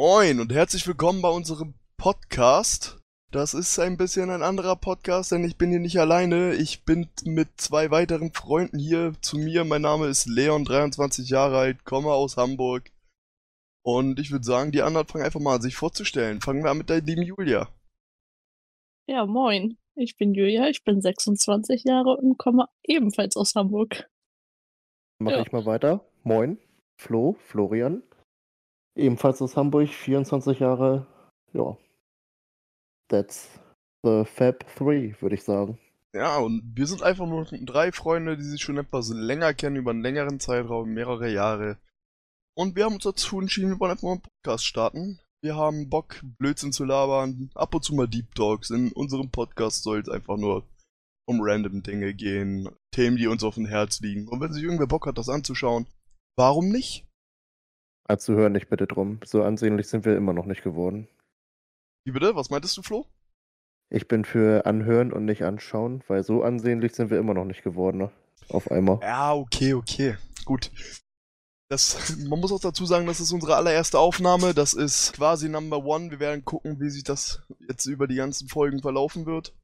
Moin und herzlich willkommen bei unserem Podcast. Das ist ein bisschen ein anderer Podcast, denn ich bin hier nicht alleine. Ich bin mit zwei weiteren Freunden hier zu mir. Mein Name ist Leon, 23 Jahre alt, komme aus Hamburg. Und ich würde sagen, die anderen fangen einfach mal an, sich vorzustellen. Fangen wir an mit der lieben Julia. Ja, moin. Ich bin Julia, ich bin 26 Jahre und komme ebenfalls aus Hamburg. Mache Ja. ich mal weiter. Moin, Flo, Florian. Ebenfalls aus Hamburg, 24 Jahre. Ja. That's the Fab 3, würde ich sagen. Ja, und wir sind einfach nur drei Freunde, die sich schon etwas länger kennen, über einen längeren Zeitraum, mehrere Jahre. Und wir haben uns dazu entschieden, wir wollen einfach mal einen Podcast starten. Wir haben Bock, Blödsinn zu labern, ab und zu mal Deep Talks. In unserem Podcast soll es einfach nur um random Dinge gehen, Themen, die uns auf dem Herz liegen. Und wenn sich irgendwer Bock hat, das anzuschauen, warum nicht? Also hör nicht bitte drum. So ansehnlich sind wir immer noch nicht geworden. Wie bitte? Was meintest du, Flo? Ich bin für anhören und nicht anschauen, weil so ansehnlich sind wir immer noch nicht geworden. Ne? Auf einmal. Ja, okay, okay. Gut. Das, man muss auch dazu sagen, das ist unsere allererste Aufnahme. Das ist quasi Number One. Wir werden gucken, wie sich das jetzt über die ganzen Folgen verlaufen wird.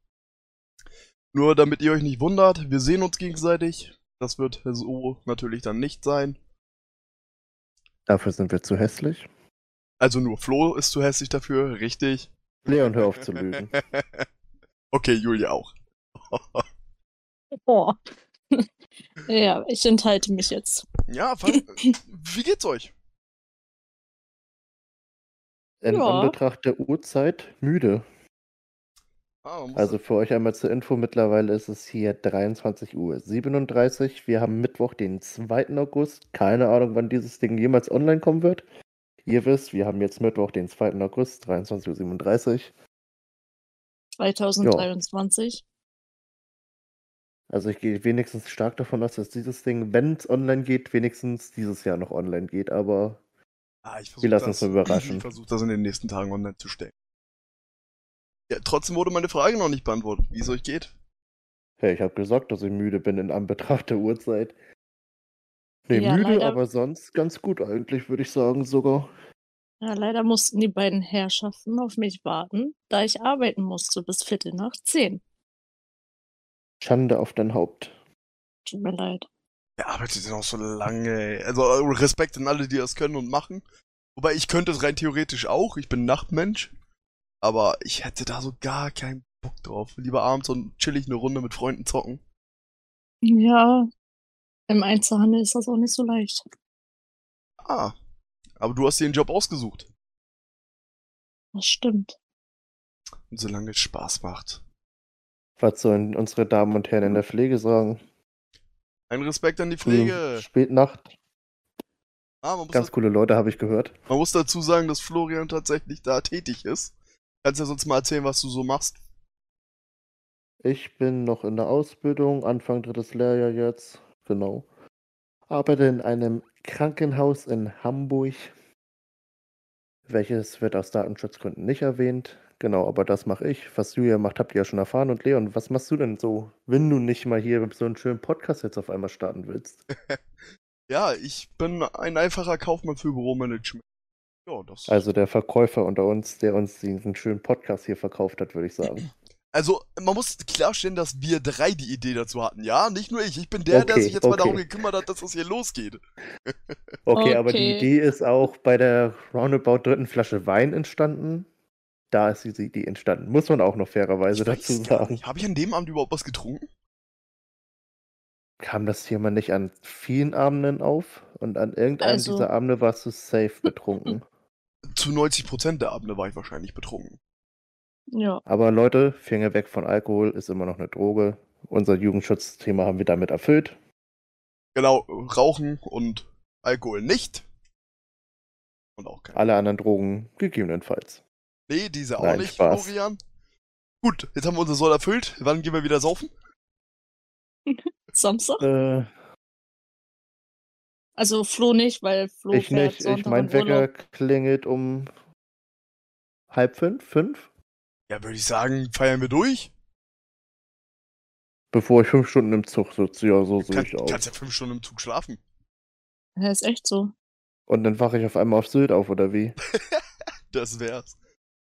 Nur damit ihr euch nicht wundert, wir sehen uns gegenseitig. Das wird so natürlich dann nicht sein. Dafür sind wir zu hässlich. Also nur Flo ist zu hässlich dafür, richtig. Leon, hör auf zu lügen. okay, Julia auch. Boah. ja, ich enthalte mich jetzt. ja, wie geht's euch? In Ja. Anbetracht der Uhrzeit müde. Ah, Also für euch einmal zur Info, mittlerweile ist es hier 23.37 Uhr. Wir haben Mittwoch, den 2. August. Keine Ahnung, wann dieses Ding jemals online kommen wird. Ihr wisst, wir haben jetzt Mittwoch, den 2. August, 23.37 Uhr. 2023. Also ich gehe wenigstens stark davon aus, dass dieses Ding, wenn es online geht, wenigstens dieses Jahr noch online geht. Aber Ah, Wir lassen das, uns mal überraschen. Ich versuche das in den nächsten Tagen online zu stellen. Ja, trotzdem wurde meine Frage noch nicht beantwortet, wie es euch geht. hey, ich habe gesagt, dass ich müde bin in Anbetracht der Uhrzeit. Nee, Ja, müde, leider- aber sonst ganz gut eigentlich, würde ich sagen sogar. Ja, leider mussten die beiden Herrschaften auf mich warten, da ich arbeiten musste bis Viertel nach zehn. Schande auf dein Haupt. Tut mir leid. Wer arbeitet denn auch so lange? ey? Also äh, Respekt an alle, die das können und machen. Wobei ich könnte es rein theoretisch auch. Ich bin Nachtmensch. Aber ich hätte da so gar keinen Bock drauf. Lieber abends und chillig eine Runde mit Freunden zocken. Ja, im Einzelhandel ist das auch nicht so leicht. Ah. Aber du hast dir den Job ausgesucht. Das stimmt. Und solange es Spaß macht. Was sollen unsere Damen und Herren in der Pflege sagen? Ein Respekt an die Pflege. Spätnacht. Ah, man muss, Ganz coole Leute, habe ich gehört. man muss dazu sagen, dass Florian tatsächlich da tätig ist. Kannst ja sonst mal erzählen, was du so machst. Ich bin noch in der Ausbildung, Anfang drittes Lehrjahr jetzt. Genau. Arbeite in einem Krankenhaus in Hamburg. Welches wird aus Datenschutzgründen nicht erwähnt. Genau, aber das mache ich. Was Julia macht, habt ihr ja schon erfahren. Und Leon, was machst du denn so, wenn du nicht mal hier so einen schönen Podcast jetzt auf einmal starten willst? Ja, ich bin ein einfacher Kaufmann für Büromanagement. Ja, das. Also der Verkäufer unter uns, der uns diesen schönen Podcast hier verkauft hat, würde ich sagen. Also, man muss klarstellen, dass wir drei die Idee dazu hatten, ja? Nicht nur ich. Ich bin der, der Okay, sich jetzt mal okay. darum gekümmert hat, dass das hier losgeht. Okay, aber die Okay. Idee ist auch bei der roundabout dritten Flasche Wein entstanden. Da ist die Idee entstanden. Muss man auch noch fairerweise Ich dazu sagen. Habe ich an dem Abend überhaupt was getrunken? Kam das Thema nicht an vielen Abenden auf? Und an irgendeinem Also- dieser Abende warst du safe betrunken. Zu 90% der Abende war ich wahrscheinlich betrunken. Ja. aber Leute, Finger weg von Alkohol ist immer noch eine Droge. Unser Jugendschutzthema haben wir damit erfüllt. Genau, Rauchen und Alkohol nicht. Und auch kein. Alle anderen Drogen gegebenenfalls. Nee, diese auch Nein, nicht, Spaß. Florian. Gut, jetzt haben wir unser Soll erfüllt. Wann gehen wir wieder saufen? Samstag? Äh, Also Flo nicht, weil Flo ich fährt nicht. Ich, Sonntag mein in Wecker Urlaub. klingelt um halb fünf, fünf? Ja, würde ich sagen, feiern wir durch. Bevor ich fünf Stunden im Zug sitze, ja, so sehe Kann, ich aus. kannst ja fünf Stunden im Zug schlafen. Ja, ist echt so. Und dann wache ich auf einmal auf Sylt auf, oder wie? Das wär's.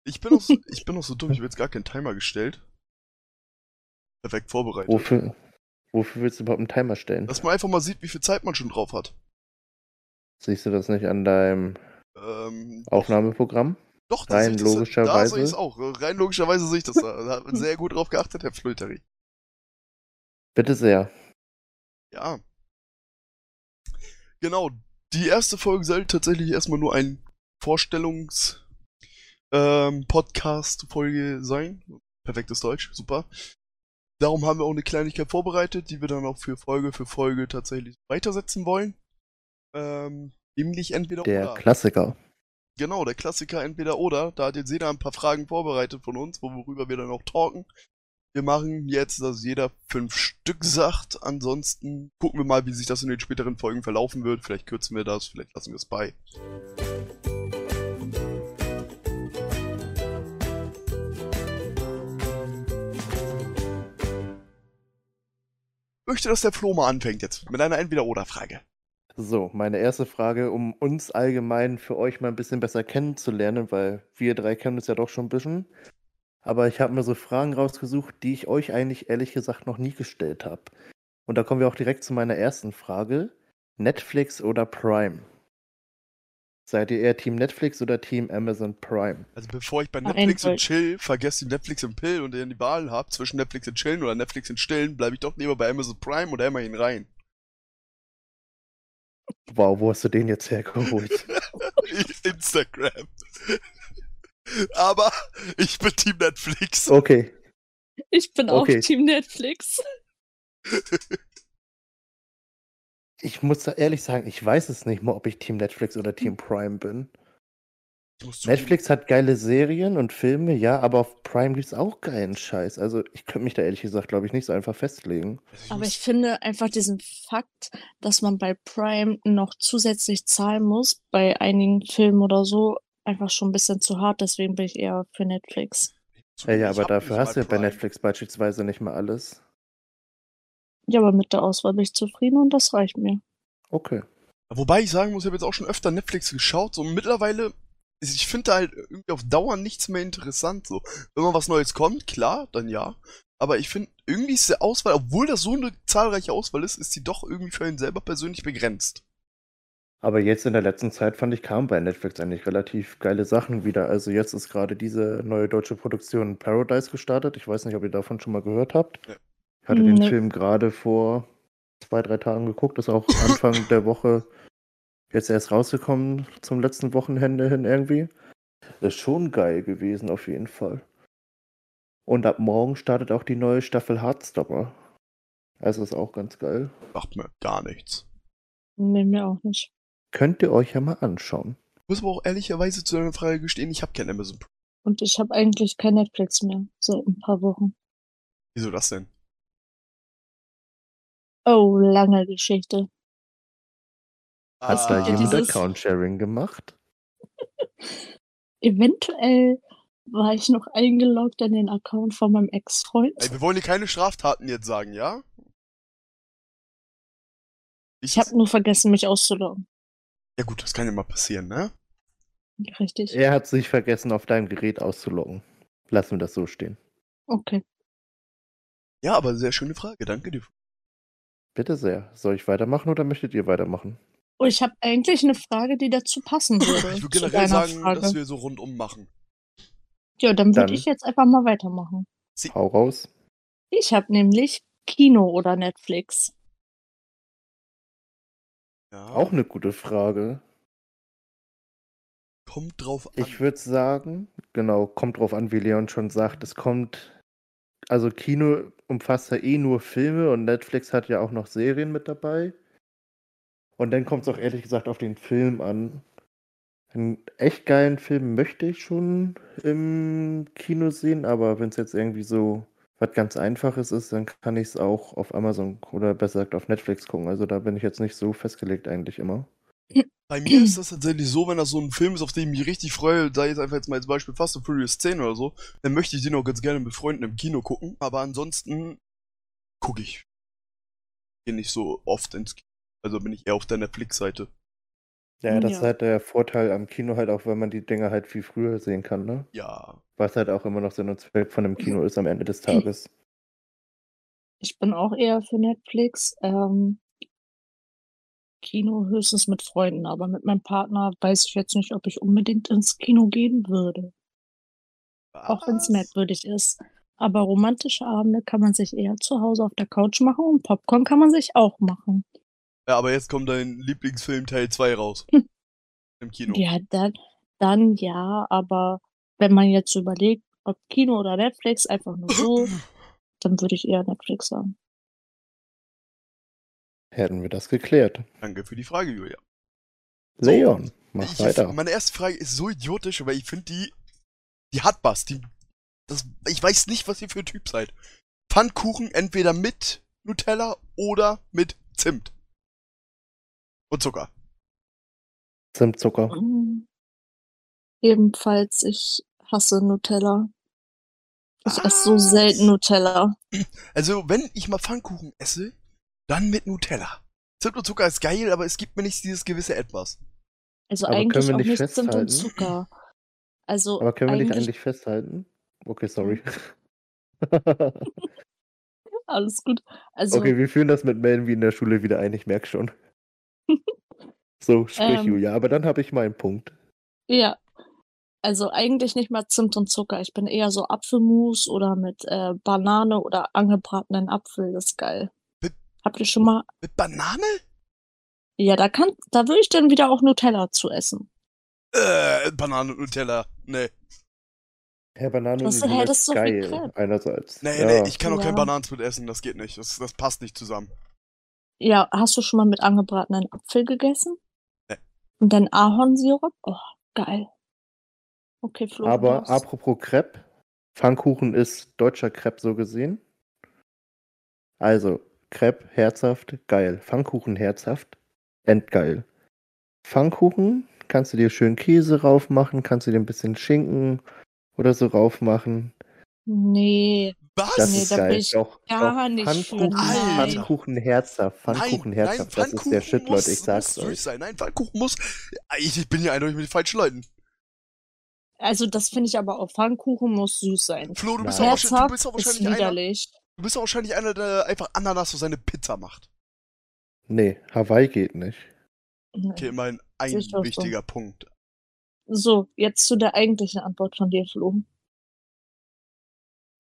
Ich bin auch so, ich bin auch so dumm, ich habe jetzt gar keinen Timer gestellt. Perfekt vorbereitet. Wofür, wofür willst du überhaupt einen Timer stellen? Dass man einfach mal sieht, wie viel Zeit man schon drauf hat. Siehst du das nicht an deinem Ähm, Aufnahmeprogramm? doch, rein das- Da logischerweise? sehe ich es auch. Rein logischerweise sehe ich das. Da Da hat sehr gut drauf geachtet, Herr Flöteri. Bitte sehr. Ja. Genau. Die erste Folge soll tatsächlich erstmal nur ein Vorstellungs- ähm, sein. Perfektes Deutsch, super. Darum haben wir auch eine Kleinigkeit vorbereitet, die wir dann auch für Folge für Folge tatsächlich weitersetzen wollen. Ähm, nämlich entweder Der oder. Klassiker. Genau, der Klassiker entweder oder. Da hat jetzt jeder ein paar Fragen vorbereitet von uns, worüber wir dann auch talken. Wir machen jetzt, dass jeder fünf Stück sagt. Ansonsten gucken wir mal, wie sich das in den späteren Folgen verlaufen wird. Vielleicht kürzen wir das, vielleicht lassen wir es bei. Möchte, dass der Flo mal anfängt jetzt mit einer Entweder-Oder-Frage. So, meine erste Frage, um uns allgemein für euch mal ein bisschen besser kennenzulernen, weil wir drei kennen uns ja doch schon ein bisschen. Aber ich habe mir so Fragen rausgesucht, die ich euch eigentlich ehrlich gesagt noch nie gestellt habe. Und da kommen wir auch direkt zu meiner ersten Frage. Netflix oder Prime? Seid ihr eher Team Netflix oder Team Amazon Prime? Also bevor ich bei Ah, Netflix und. Chill vergesse, die Netflix und Pill und ihr die Wahl habt zwischen Netflix und Chillen oder Netflix und Stillen, bleibe ich doch lieber bei Amazon Prime oder immerhin rein. Wow, wo hast du den jetzt hergeholt? Instagram. Aber ich bin Team Netflix. Okay, Ich bin Okay. auch Team Netflix. ich muss da ehrlich sagen, ich weiß es nicht mal, ob ich Team Netflix oder Team Prime bin. Netflix hat geile Serien und Filme, ja, aber auf Prime gibt's auch geilen Scheiß. Also ich könnte mich da ehrlich gesagt, glaube ich, nicht so einfach festlegen. Aber ich finde einfach diesen Fakt, dass man bei Prime noch zusätzlich zahlen muss, bei einigen Filmen oder so, einfach schon ein bisschen zu hart. Deswegen bin ich eher für Netflix. Ja, ja, aber dafür hast du ja bei. Netflix beispielsweise nicht mal alles. Ja, aber mit der Auswahl bin ich zufrieden und das reicht mir. Okay. Wobei ich sagen muss, ich habe jetzt auch schon öfter Netflix geschaut, so mittlerweile, ich finde da halt irgendwie auf Dauer nichts mehr interessant, so. Wenn mal was Neues kommt, klar, dann ja. Aber ich finde, irgendwie ist die Auswahl, obwohl das so eine zahlreiche Auswahl ist, ist die doch irgendwie für einen selber persönlich begrenzt. Aber jetzt in der letzten Zeit fand ich, kamen bei Netflix eigentlich relativ geile Sachen wieder. Also jetzt ist gerade diese neue deutsche Produktion Paradise gestartet. Ich weiß nicht, ob ihr davon schon mal gehört habt. Ja. Ich hatte den Nee. Film gerade vor zwei, drei Tagen geguckt. Ist auch Anfang der Woche jetzt erst rausgekommen zum letzten Wochenende hin irgendwie. Ist schon geil gewesen auf jeden Fall. Und ab morgen startet auch die neue Staffel Heartstopper. Also ist auch ganz geil. Macht mir gar nichts. Nee, mir auch nicht. Könnt ihr euch ja mal anschauen. Ich muss aber auch ehrlicherweise zu deiner Frage gestehen, ich habe kein Amazon Prime. Und ich habe eigentlich kein Netflix mehr, seit ein paar Wochen. Wieso das denn? Oh, lange Geschichte. Hat Es da jemand dieses- Account-Sharing gemacht? Eventuell war ich noch eingeloggt an den Account von meinem Ex-Freund. Ey, wir wollen dir keine Straftaten jetzt sagen, ja? Ich habe nur vergessen, mich auszuloggen. Ja gut, das kann ja mal passieren, ne? Richtig. Er hat sich vergessen, auf deinem Gerät auszuloggen. Lassen wir das so stehen. Okay. Ja, aber sehr schöne Frage, danke dir. Bitte sehr. Soll ich weitermachen oder möchtet ihr weitermachen? Oh, ich habe eigentlich eine Frage, die dazu passen würde. Ich würde generell sagen, Frage. dass wir so rundum machen. Ja, dann würde ich jetzt einfach mal weitermachen. Hau raus. Ich habe nämlich Kino oder Netflix. Ja, Auch eine gute Frage. kommt drauf an. Ich würde sagen, genau, kommt drauf an, wie Leon schon sagt. Es kommt, also Kino umfasst ja eh nur Filme und Netflix hat ja auch noch Serien mit dabei. Und dann kommt es auch ehrlich gesagt auf den Film an. Einen echt geilen Film möchte ich schon im Kino sehen, aber wenn es jetzt irgendwie so was ganz Einfaches ist, dann kann ich es auch auf Amazon oder besser gesagt auf Netflix gucken. Also da bin ich jetzt nicht so festgelegt eigentlich immer. Bei mir ist das tatsächlich so, wenn das so ein Film ist, auf den ich mich richtig freue, da jetzt einfach jetzt mal als Beispiel Fast and Furious 10 oder so, dann möchte ich den auch ganz gerne mit Freunden im Kino gucken, aber ansonsten gucke ich. Gehe nicht so oft ins Kino. Also bin ich eher auf der Netflix-Seite. Ja, das Ja. ist halt der Vorteil am Kino halt auch, wenn man die Dinger halt viel früher sehen kann, ne? Ja. Was halt auch immer noch Sinn und Zweck von dem Kino ist am Ende des Tages. Ich bin auch eher für Netflix. Ähm, Kino höchstens mit Freunden, aber mit meinem Partner weiß ich jetzt nicht, ob ich unbedingt ins Kino gehen würde. Auch wenn es Was? merkwürdig ist. Aber romantische Abende kann man sich eher zu Hause auf der Couch machen und Popcorn kann man sich auch machen. Ja, aber jetzt kommt dein Lieblingsfilm Teil 2 raus. Hm. Im Kino. Ja, dann, dann ja, aber wenn man jetzt so überlegt, ob Kino oder Netflix, einfach nur so, dann würde ich eher Netflix sagen. Hätten wir das geklärt. Danke für die Frage, Julia. Leon, mach ich, weiter. Meine erste Frage ist so idiotisch, aber ich finde die, die hat was. Die, das, ich weiß nicht, was ihr für ein Typ seid. Pfannkuchen entweder mit Nutella oder mit Zimt. Und Zucker. Zimtzucker. Mm. Ebenfalls, ich hasse Nutella. Ich esse so selten Nutella. Also, wenn ich mal Pfannkuchen esse, dann mit Nutella. Zimt und Zucker ist geil, aber es gibt mir nicht dieses gewisse Etwas. Also Aber eigentlich können auch wir nicht nicht Zimt und festhalten? Zucker. Also Aber können wir nicht eigentlich, eigentlich festhalten? Okay, sorry. alles gut. Also okay, wir führen das mit Melden wie in der Schule wieder ein, ich merke schon. So, sprich Ähm. Julia, aber dann habe ich meinen Punkt. ja, also eigentlich nicht mal Zimt und Zucker. Ich bin eher so Apfelmus oder mit äh, Banane oder angebratenen Apfel. Das ist geil. Mit- Habt ihr schon mal? Mit Banane? Ja, da kann, da würde ich dann wieder auch Nutella zu essen. Äh, Banane und Nutella. Nee. Herr Banane Das- und Nutella das ist geil, einerseits. Nee, ja. nee, ich kann auch kein Ja. Bananensplit essen, das geht nicht. Das, das passt nicht zusammen. Ja, hast du schon mal mit angebratenen Apfel gegessen? Nee. Und dann Ahornsirup? Oh, geil. Okay, Flo. Aber darfst. apropos Crepe, Pfannkuchen ist deutscher Crepe so gesehen. Also, Crepe herzhaft, geil. Pfannkuchen herzhaft, endgeil. Pfannkuchen kannst du dir schön Käse raufmachen, kannst du dir ein bisschen Schinken oder so raufmachen. Nee, Was? Das Nee, ist da bin geil. ich Doch, gar doch. nicht für. Pfannkuchen, Nein. Pfannkuchen herzhaft, Pfannkuchen nein, herzhaft, das ist der Shit, muss, Leute, ich sag's muss süß euch. sein. Nein, Pfannkuchen muss. Ich, ich bin ja eindeutig mit den falschen Leuten. Also das finde ich aber auch. Pfannkuchen muss süß sein. Flo, du bist, Nein. auch wahrscheinlich, du bist wahrscheinlich einer. widerlich. Du bist auch wahrscheinlich einer, der einfach Ananas auf seine Pizza macht. Nee, Hawaii geht nicht. Okay, immerhin ein auch so. wichtiger Punkt. So, jetzt zu der eigentlichen Antwort von dir, Flo.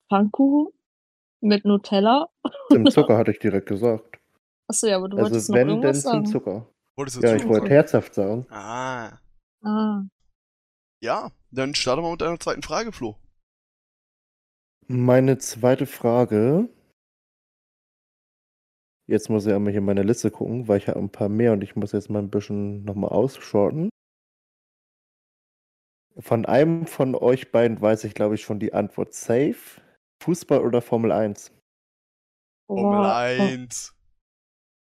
Pfannkuchen mit Nutella. Zum Zucker hatte ich direkt gesagt. Achso, ja, aber du Also wolltest noch wenn, denn irgendwas zum sagen. Zucker. Wolltest du Ja, ich noch wollte sagen? herzhaft sagen. Ah. Ah, Ja, dann starten wir mit deiner zweiten Frage, Flo. Meine zweite Frage. Jetzt muss ich einmal hier meine Liste gucken, weil ich habe ein paar mehr und ich muss jetzt mal ein bisschen nochmal ausschorten. Von einem von euch beiden weiß ich, glaube ich, schon die Antwort. Safe? Fußball oder Formel 1? Formel boah, 1.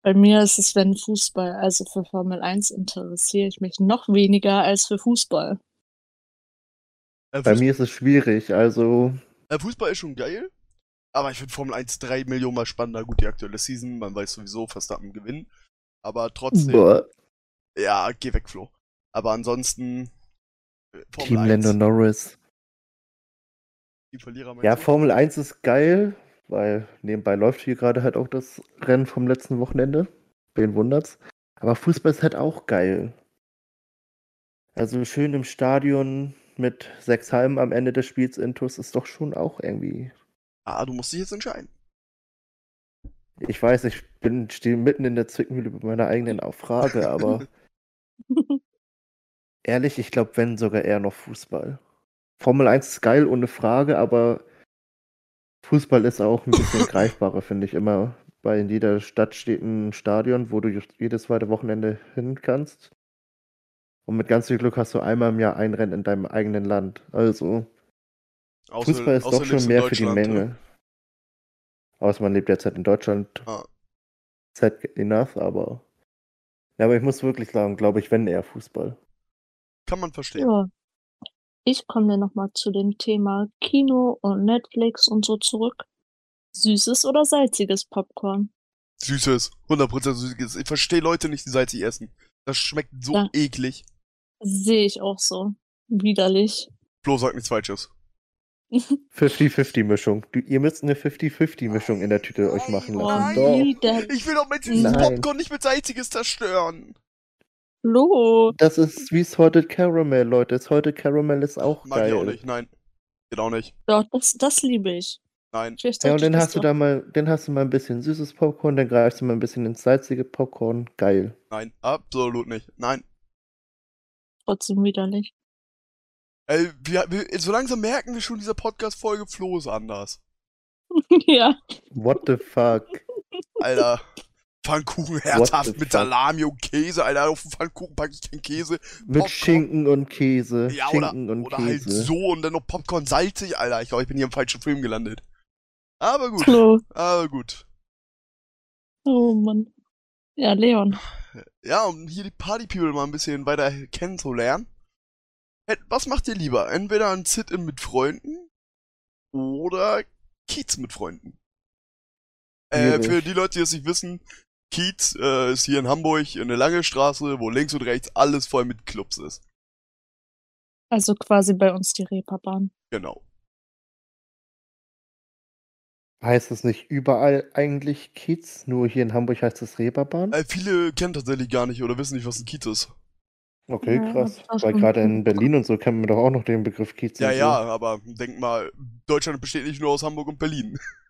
Bei mir ist es, wenn Fußball, also für Formel 1 interessiere ich mich noch weniger als für Fußball. Äh, Bei Fuß- mir ist es schwierig, also äh, Fußball ist schon geil. Aber ich finde Formel 1 drei Millionen mal spannender. Gut, die aktuelle Season, man weiß sowieso, Verstappen gewinnen. Aber trotzdem, boah, ja, geh weg, Flo. Aber ansonsten, äh, Formel Team 1, Lando Norris. Die Verlierer Ja? Formel 1 ist geil, weil nebenbei läuft hier gerade halt auch das Rennen vom letzten Wochenende. Wen wundert's? Aber Fußball ist halt auch geil. Also schön im Stadion mit sechs Halben am Ende des Spiels Intus ist doch schon auch irgendwie. Ah, du musst dich jetzt entscheiden. Ich weiß, ich bin stehe mitten in der Zwickmühle mit meiner eigenen Frage, aber ehrlich, ich glaube, wenn sogar eher noch Fußball. Formel 1 ist geil, ohne Frage, aber Fußball ist auch ein bisschen greifbarer, finde ich immer. Weil in jeder Stadt steht ein Stadion, wo du jedes zweite Wochenende hin kannst. Und mit ganz viel Glück hast du einmal im Jahr ein Rennen in deinem eigenen Land. Also, Außer, Fußball ist doch schon mehr für die Menge. ne? Außer man lebt derzeit in Deutschland. Ah. Zeit enough, aber. Ja, aber ich muss wirklich sagen, glaube ich, wenn eher Fußball. Kann man verstehen. Ja. Ich komme nochmal zu dem Thema Kino und Netflix und so zurück. Süßes oder salziges Popcorn? Süßes, 100% süßes. Ich verstehe Leute nicht, die salzig essen. Das schmeckt so Ja. eklig. Sehe ich auch so. Widerlich. Flo sagt nichts Falsches. 50-50-Mischung. Du- Ihr müsst eine 50-50-Mischung in der Tüte euch machen Oh, lassen. Nein. Doch. widerlich. Ich will doch mit diesem. Popcorn nicht mit Salziges zerstören. Flo. Das ist wie Salted Caramel, Leute. Salted Caramel ist auch Mag geil. ich auch nicht, nein. Geht auch nicht. Doch, das, das liebe ich. Nein. Vielleicht Ja, und ich dann hast du da mal, dann hast du mal ein bisschen süßes Popcorn, dann greifst du mal ein bisschen ins salzige Popcorn. Geil. Nein, absolut nicht. Nein. trotzdem widerlich. Ey, wir, wir, so langsam merken wir schon, diese Podcast-Folge Flo ist anders. ja. What the fuck? Alter. Pfannkuchen herzhaft mit? Salami und Käse, Alter. Auf den Pfannkuchen packe ich keinen Käse. Mit Popcorn. Schinken und Käse. Ja, oder, Schinken und oder halt Käse. so und dann noch Popcorn salzig, Alter. Ich glaube, ich bin hier im falschen Film gelandet. Aber gut, Flo. aber gut. Oh Mann. Ja, Leon. Ja, um hier die Party-People mal ein bisschen weiter kennenzulernen. Was macht ihr lieber? Entweder ein Sit-In mit Freunden oder Kiez mit Freunden? Äh, für die Leute, die es nicht wissen, Kiez äh, ist hier in Hamburg eine lange Straße, wo links und rechts alles voll mit Clubs ist. Also quasi bei uns die Reeperbahn. Genau. Heißt es nicht überall eigentlich Kiez? Nur hier in Hamburg heißt es Reeperbahn? Äh, viele kennen tatsächlich gar nicht oder wissen nicht, was ein Kiez ist. Okay, Ja, krass. das war Weil gerade in Berlin und so kennen wir doch auch noch den Begriff Kiez. Ja, so. ja, aber denk mal, Deutschland besteht nicht nur aus Hamburg und Berlin.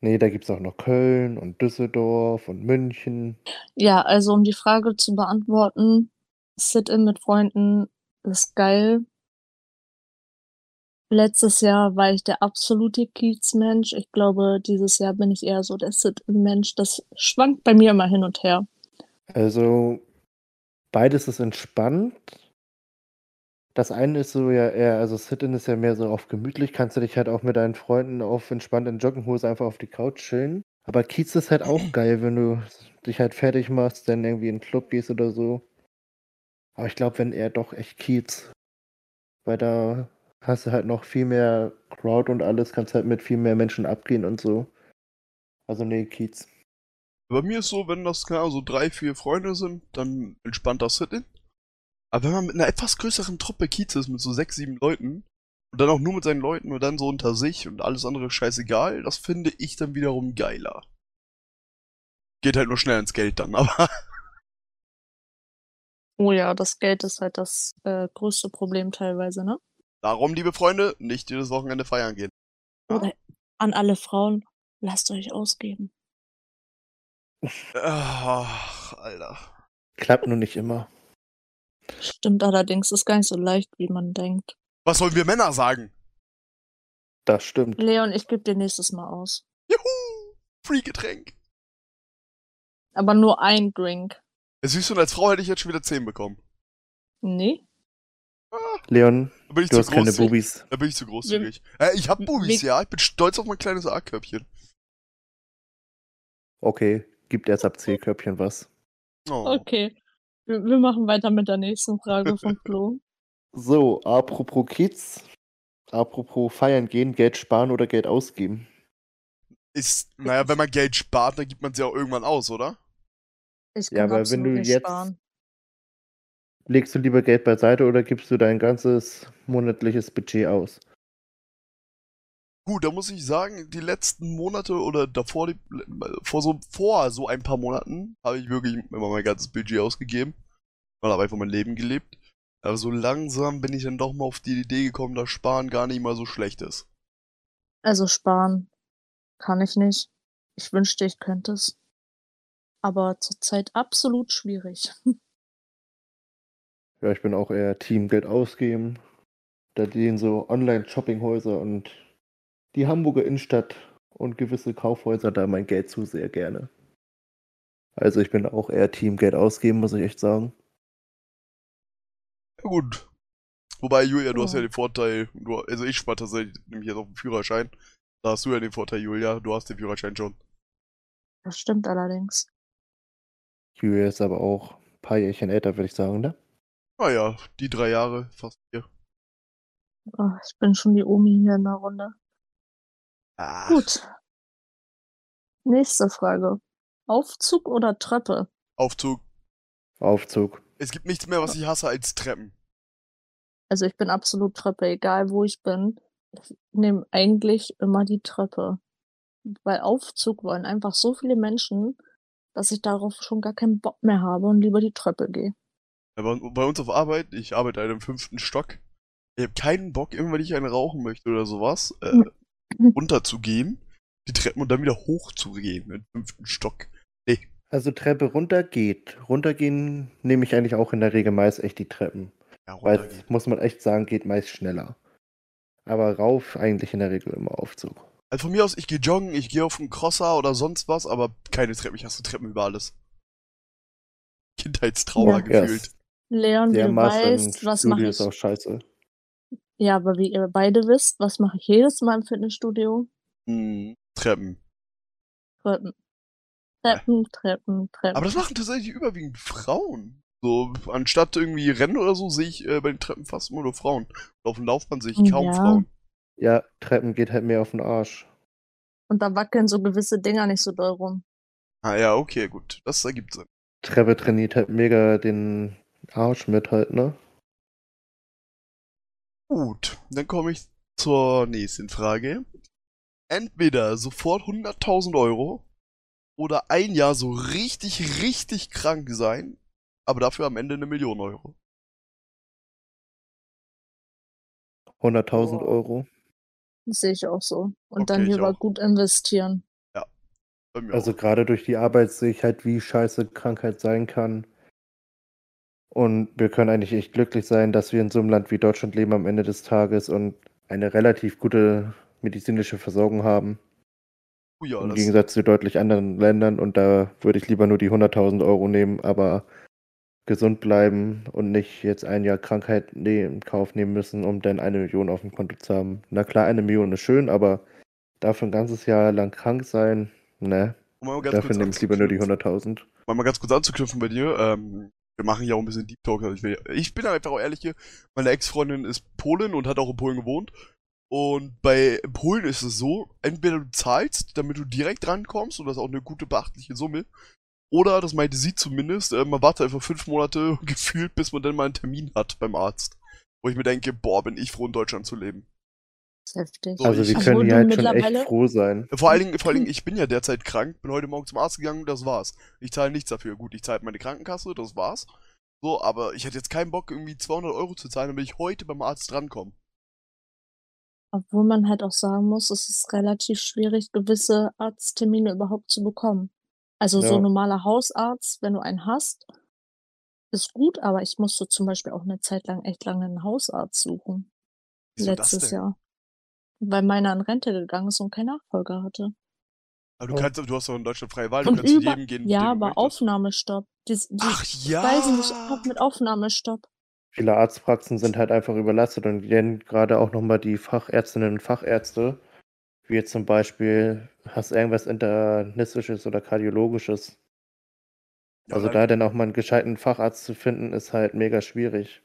Nee, da gibt's auch noch Köln und Düsseldorf und München. Ja, also um die Frage zu beantworten, Sit-in mit Freunden ist geil. Letztes Jahr war ich der absolute Kiez-Mensch. Ich glaube, dieses Jahr bin ich eher so der Sit-in-Mensch. Das schwankt bei mir immer hin und her. Also beides ist entspannt. Das eine ist so ja eher, also Sit-in ist ja mehr so auf gemütlich, kannst du dich halt auch mit deinen Freunden auf entspannten Jogginghose einfach auf die Couch chillen. Aber Kiez ist halt auch geil, wenn du dich halt fertig machst, dann irgendwie in den Club gehst oder so. Aber ich glaube, wenn eher doch echt Kiez. Weil da hast du halt noch viel mehr Crowd und alles, kannst halt mit viel mehr Menschen abgehen und so. Also nee, Kiez. Bei mir ist so, wenn das keine Ahnung, so drei, vier Freunde sind, dann entspannt das Sit-In. Aber wenn man mit einer etwas größeren Truppe Kiez ist, mit so sechs, sieben Leuten, und dann auch nur mit seinen Leuten und dann so unter sich und alles andere scheißegal, das finde ich dann wiederum geiler. Geht halt nur schnell ins Geld dann, aber Oh ja, das Geld ist halt das äh, größte Problem teilweise, ne? darum, liebe Freunde, nicht jedes Wochenende feiern gehen. Oder an alle Frauen, lasst euch ausgeben. Ach, Alter. Klappt nur nicht immer. Stimmt allerdings, ist gar nicht so leicht, wie man denkt. Was sollen wir Männer sagen? Das stimmt. Leon, ich gebe dir nächstes Mal aus. Juhu! Free-Getränk. Aber nur ein Drink. Siehst du, und als Frau hätte ich jetzt schon wieder 10 bekommen. Nee? Ah, Leon, da bin ich du zu hast keine. Bubis. Da bin ich zu großzügig. Äh, ich hab Bubis, ja. Ich bin stolz auf mein kleines A-Körbchen. Okay, gibt erst ab C-Körbchen was. Oh. Okay. Wir, wir machen weiter mit der nächsten Frage von Flo. So, apropos Kids. Apropos feiern gehen, Geld sparen oder Geld ausgeben. Ist, naja, wenn man Geld spart, dann gibt man es ja auch irgendwann aus, oder? Ich Ja, kann aber wenn du nicht jetzt- sparen. Legst du lieber Geld beiseite oder gibst du dein ganzes monatliches Budget aus? Gut, da muss ich sagen, die letzten Monate oder davor, die, vor so, vor so ein paar Monaten, habe ich wirklich immer mein ganzes Budget ausgegeben. Und habe einfach mein Leben gelebt. Aber so langsam bin ich dann doch mal auf die Idee gekommen, dass Sparen gar nicht mal so schlecht ist. Also sparen kann ich nicht. Ich wünschte, ich könnte es. Aber zurzeit absolut schwierig. Ja, ich bin auch eher Team Geld ausgeben. Da dienen so Online-Shoppinghäuser und die Hamburger Innenstadt und gewisse Kaufhäuser da mein Geld zu sehr gerne. Also ich bin auch eher Team Geld ausgeben, muss ich echt sagen. Ja gut. Wobei, Julia, du hast ja Ja. den Vorteil, du, also ich spare tatsächlich nämlich jetzt auf den Führerschein. Da hast du ja den Vorteil, Julia, du hast den Führerschein schon. Das stimmt allerdings. Julia ist aber auch ein paar Jährchen älter, würde ich sagen, ne? Naja, die drei Jahre, fast vier. Oh, ich bin schon die Omi hier in der Runde. Ah, Gut. Nächste Frage. Aufzug oder Treppe? Aufzug. Aufzug. Es gibt nichts mehr, was ich hasse als Treppen. Also ich bin absolut Treppe, egal wo ich bin. Ich nehme eigentlich immer die Treppe. Weil Aufzug wollen einfach so viele Menschen, dass ich darauf schon gar keinen Bock mehr habe und lieber die Treppe gehe. Ja, bei, uns auf Arbeit, ich arbeite in einem fünften Stock. Ich habe keinen Bock, immer wenn ich einen rauchen möchte oder sowas, äh, runterzugehen, die Treppen und dann wieder hochzugehen, im fünften Stock. Nee. Also Treppe runter geht. Runtergehen nehme ich eigentlich auch in der Regel meist echt die Treppen. Ja, Weil, muss man echt sagen, geht meist schneller. Aber rauf eigentlich in der Regel immer Aufzug. Also von mir aus, ich gehe joggen, ich gehe auf einen Crosser oder sonst was, aber keine Treppen. Ich hasse Treppen über alles. Kindheitstrauma Ja. gefühlt. Leon, wie Der du weißt, was mache ich? ist auch scheiße. Ja, aber wie ihr beide wisst, was mache ich jedes Mal im Fitnessstudio? Hm, Treppen. Treppen. Treppen, Treppen, Treppen. Aber das machen tatsächlich überwiegend Frauen. So, anstatt irgendwie Rennen oder so, sehe ich äh, bei den Treppen fast immer nur Frauen. Und auf dem Laufband sehe ich kaum Ja. Frauen. Ja, Treppen geht halt mehr auf den Arsch. Und da wackeln so gewisse Dinger nicht so doll rum. Ah ja, okay, gut. Das ergibt Sinn. Treppe trainiert halt mega den Arsch mit halt, ne? Gut, dann komme ich zur nächsten Frage. Entweder sofort 100.000 Euro oder ein Jahr so richtig, richtig krank sein, aber dafür am Ende eine Million Euro. 100.000 Boah. Auch. Das sehe ich auch so. Und Okay, dann lieber gut investieren. Mir Also auch. gerade durch die Arbeit sehe ich halt, wie scheiße Krankheit sein kann. Und wir können eigentlich echt glücklich sein, dass wir in so einem Land wie Deutschland leben am Ende des Tages und eine relativ gute medizinische Versorgung haben. Oh ja, Im Gegensatz zu deutlich anderen Ländern. Und da würde ich lieber nur die 100.000 Euro nehmen, aber gesund bleiben und nicht jetzt ein Jahr Krankheit ne- in Kauf nehmen müssen, um dann eine Million auf dem Konto zu haben. Na klar, eine Million ist schön, aber dafür ein ganzes Jahr lang krank sein, ne? um mal Dafür nehme ich lieber nur die anzuknüpfen. 100.000. um mal ganz kurz anzuknüpfen bei dir, ähm, wir machen ja auch ein bisschen Deep Talk. Also ich, will, ich bin einfach auch ehrlich hier, meine Ex-Freundin ist Polin und hat auch in Polen gewohnt. Und bei Polen ist es so, entweder du zahlst, damit du direkt rankommst, und das ist auch eine gute, beachtliche Summe, oder, das meinte sie zumindest, äh, man wartet einfach fünf Monate gefühlt, bis man dann mal einen Termin hat beim Arzt. Wo ich mir denke, boah, bin ich froh, in Deutschland zu leben. Heftig. So, Also wir können hier du halt schon echt mittlerweile- froh sein. Vor allen, Dingen, vor allen Dingen, ich bin ja derzeit krank, bin heute Morgen zum Arzt gegangen, das war's. Ich zahle nichts dafür. Gut, ich zahle meine Krankenkasse, das war's. So, aber ich hätte jetzt keinen Bock, irgendwie 200 Euro zu zahlen, damit ich heute beim Arzt drankomme. Obwohl man halt auch sagen muss, es ist relativ schwierig, gewisse Arzttermine überhaupt zu bekommen. Also so Ja. ein normaler Hausarzt, wenn du einen hast, ist gut, aber ich musste zum Beispiel auch eine Zeit lang echt lange einen Hausarzt suchen. Wieso das letztes denn? Jahr. Weil meiner in Rente gegangen ist und keinen Nachfolger hatte. Aber du kannst, du hast doch in Deutschland freie Wahl, du Und kannst zu über, jedem gehen, ja, aber. Aufnahmestopp. Die, die Ach ja! weisen dich ab mit Aufnahmestopp. Viele Arztpraxen sind halt einfach überlastet und dann gerade auch nochmal die Fachärztinnen und Fachärzte, wie jetzt zum Beispiel, hast irgendwas Internistisches oder Kardiologisches. Ja, Also dann- da dann auch mal einen gescheiten Facharzt zu finden, ist halt mega schwierig.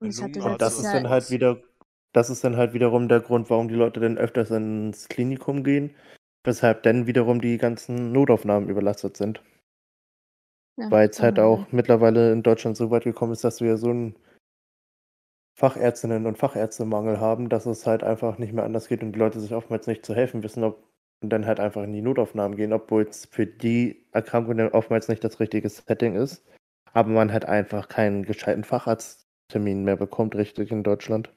Und ich hatte Lungenarzt Und das ist dann halt wieder, das ist dann halt wiederum der Grund, warum die Leute dann öfters ins Klinikum gehen, weshalb dann wiederum die ganzen Notaufnahmen überlastet sind. Ja, Weil es halt aber auch mittlerweile in Deutschland so weit gekommen ist, dass wir so einen Fachärztinnen und Fachärztemangel haben, dass es halt einfach nicht mehr anders geht und die Leute sich oftmals nicht zu helfen wissen, ob und dann halt einfach in die Notaufnahmen gehen, obwohl es für die Erkrankung dann oftmals nicht das richtige Setting ist. Aber man halt einfach keinen gescheiten Facharzttermin mehr bekommt, richtig in Deutschland.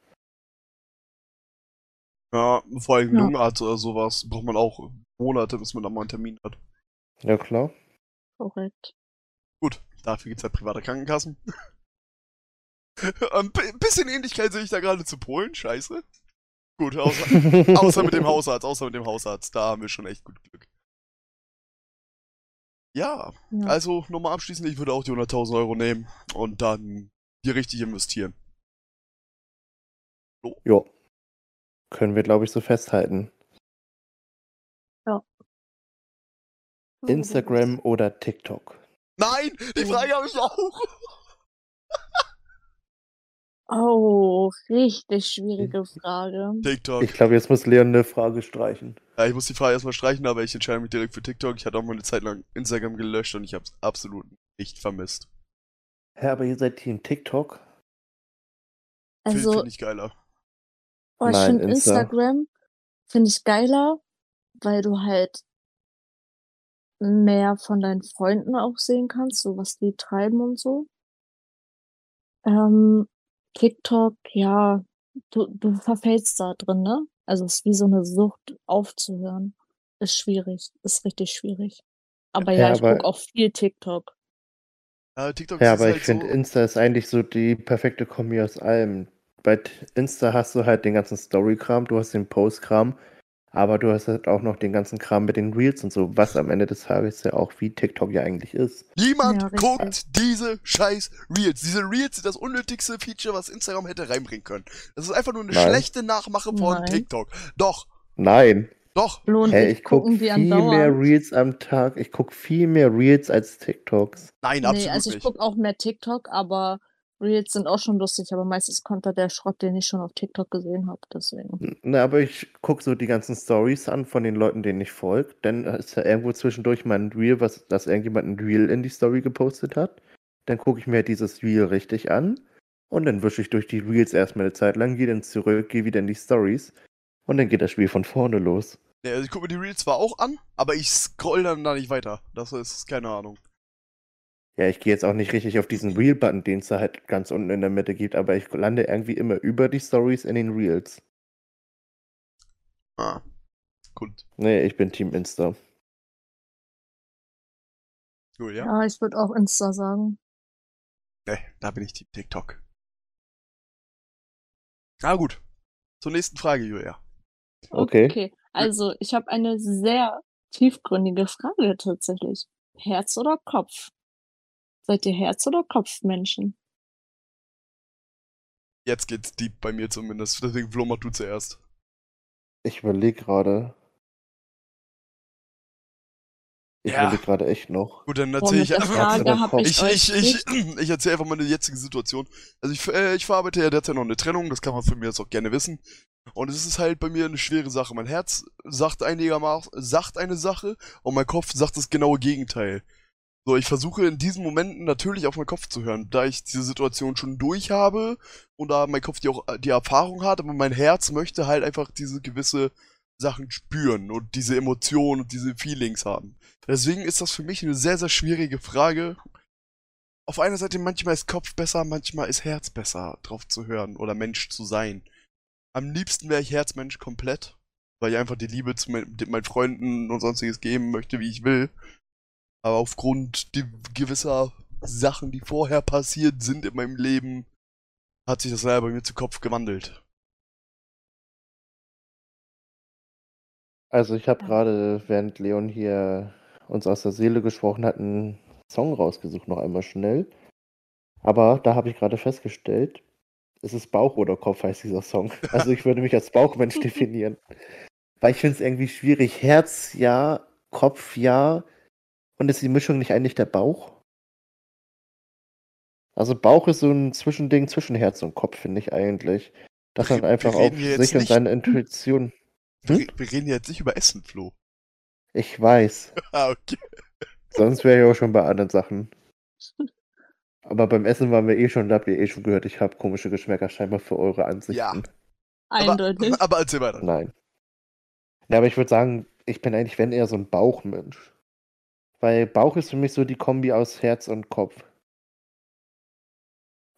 Ja, vor allem Ja. Lungenarzt oder sowas braucht man auch Monate, bis man da mal einen Termin hat. Ja, klar. korrekt. Gut, dafür gibt's halt private Krankenkassen. Ein bi- bisschen Ähnlichkeit sehe ich da gerade zu Polen, scheiße. Gut, außer, außer mit dem Hausarzt, außer mit dem Hausarzt, da haben wir schon echt gut Glück. Ja, Ja. also nochmal abschließend, ich würde auch die 100.000 Euro nehmen und dann die richtig investieren. Jo. Können wir, glaube ich, so festhalten. Instagram oder TikTok? Nein, die Frage habe ich auch. Oh, richtig schwierige Frage. TikTok. Ich glaube, jetzt muss Leon eine Frage streichen. Ja, ich muss die Frage erstmal streichen, aber ich entscheide mich direkt für TikTok. Ich hatte auch mal eine Zeit lang Instagram gelöscht und ich habe es absolut nicht vermisst. Hä, aber ihr seid Team TikTok? Finde Also, find ich geiler. Oh, ich finde Insta. Instagram finde ich geiler, weil du halt mehr von deinen Freunden auch sehen kannst, so was die treiben und so. Ähm, TikTok, ja, du, du verfällst da drin, ne? Also es ist wie so eine Sucht aufzuhören. Ist schwierig, ist richtig schwierig. Aber Ja, ja, ich aber- guck auch viel TikTok. Ja, TikTok Ja, ist aber halt ich finde, so, Insta ist eigentlich so die perfekte Kombi aus allem. Bei Insta hast du halt den ganzen Story-Kram, du hast den Post-Kram, aber du hast halt auch noch den ganzen Kram mit den Reels und so, was am Ende des Tages ja auch wie TikTok ja eigentlich ist. Niemand Ja, guckt diese scheiß Reels. Diese Reels sind das unnötigste Feature, was Instagram hätte reinbringen können. Das ist einfach nur eine Nein. schlechte Nachmache von Nein. TikTok. Doch, Nein, doch. Lohnt hey, ich gucke viel die mehr. Reels am Tag, ich gucke viel mehr Reels als TikToks. Nein, Nee, absolut also ich nicht. guck auch mehr TikTok, aber Reels sind auch schon lustig, aber meistens kommt da der Schrott, den ich schon auf TikTok gesehen habe, deswegen. Na, aber ich gucke so die ganzen Stories an von den Leuten, denen ich folge. Dann ist ja irgendwo zwischendurch mal ein Reel, was, dass irgendjemand ein Reel in die Story gepostet hat. Dann gucke ich mir dieses Reel richtig an. Und dann wische ich durch die Reels erstmal eine Zeit lang, gehe dann zurück, gehe wieder in die Stories. Und dann geht das Spiel von vorne los. Nee, also ich gucke mir die Reels zwar auch an, aber ich scroll dann da nicht weiter. Das ist keine Ahnung. Ja, ich gehe jetzt auch nicht richtig auf diesen Reel-Button, den es da halt ganz unten in der Mitte gibt, aber ich lande irgendwie immer über die Stories in den Reels. Ah. Gut. Nee, ich bin Team Insta. Cool, ja? Ja, ich würde auch Insta sagen. Nee, da bin ich Team TikTok. Na gut. Zur nächsten Frage, Julia. Okay. Okay, also ich habe eine sehr tiefgründige Frage tatsächlich. Herz oder Kopf? Seid ihr Herz- oder Kopfmenschen? Jetzt geht's deep bei mir zumindest. Deswegen Flo, mach du zuerst. Ich überlege gerade. Ich Ja. überlege gerade echt noch. Gut, dann Boah, erzähl mit ich Kopf? ich, Ich, ich, ich, ich erzähle einfach meine jetzige Situation. Also ich, äh, ich verarbeite ja derzeit noch eine Trennung, das kann man von mir jetzt auch gerne wissen. Und es ist halt bei mir eine schwere Sache. Mein Herz sagt einigermaßen, sagt eine Sache und mein Kopf sagt das genaue Gegenteil. So, ich versuche in diesen Momenten natürlich auf meinen Kopf zu hören, da ich diese Situation schon durch habe und da mein Kopf die auch äh, die Erfahrung hat, aber mein Herz möchte halt einfach diese gewisse Sachen spüren und diese Emotionen und diese Feelings haben. Deswegen ist das für mich eine sehr, sehr schwierige Frage. Auf einer Seite manchmal ist Kopf besser, manchmal ist Herz besser, drauf zu hören oder Mensch zu sein. Am liebsten wäre ich Herzmensch komplett, weil ich einfach die Liebe zu meinen Freunden und sonstiges geben möchte, wie ich will. Aber aufgrund die, gewisser Sachen, die vorher passiert sind in meinem Leben, hat sich das leider bei mir zu Kopf gewandelt. Also ich habe gerade, während Leon hier uns aus der Seele gesprochen hat, einen Song rausgesucht, noch einmal schnell. Aber da habe ich gerade festgestellt, es ist Bauch oder Kopf heißt dieser Song. Also ich würde mich als Bauchmensch definieren. Weil ich finde es irgendwie schwierig. Herz ja, Kopf ja. Und ist die Mischung nicht eigentlich der Bauch? Also Bauch ist so ein Zwischending zwischen Herz und Kopf, finde ich eigentlich. Dass man einfach auf sich und seine Intuition. Wir, Hm? wir reden jetzt nicht über Essen, Flo. Ich weiß. Ah, okay. Sonst wäre ich auch schon bei anderen Sachen. Aber beim Essen waren wir eh schon, da habt ihr eh schon gehört, ich habe komische Geschmäcker scheinbar für eure Ansichten. Ja. Eindeutig. Aber, aber erzähl weiter. Nein. Ja, aber ich würde sagen, ich bin eigentlich, wenn eher so ein Bauchmensch. Weil Bauch ist für mich so die Kombi aus Herz und Kopf.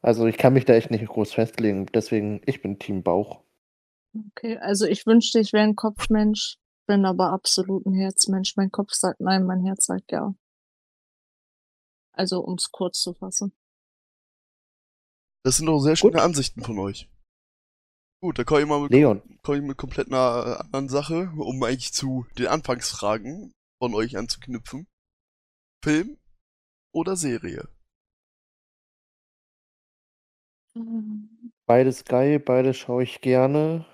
Also ich kann mich da echt nicht groß festlegen, deswegen, ich bin Team Bauch. Okay, also ich wünschte, ich wäre ein Kopfmensch, bin aber absolut ein Herzmensch. Mein Kopf sagt nein, mein Herz sagt ja. Also, um es kurz zu fassen. Das sind doch sehr schöne Gut. Ansichten von euch. Gut, dann komme ich mal mit, Leon, komm ich mit komplett einer anderen Sache, um eigentlich zu den Anfangsfragen von euch anzuknüpfen. Film oder Serie? beides geil, beides schaue ich gerne.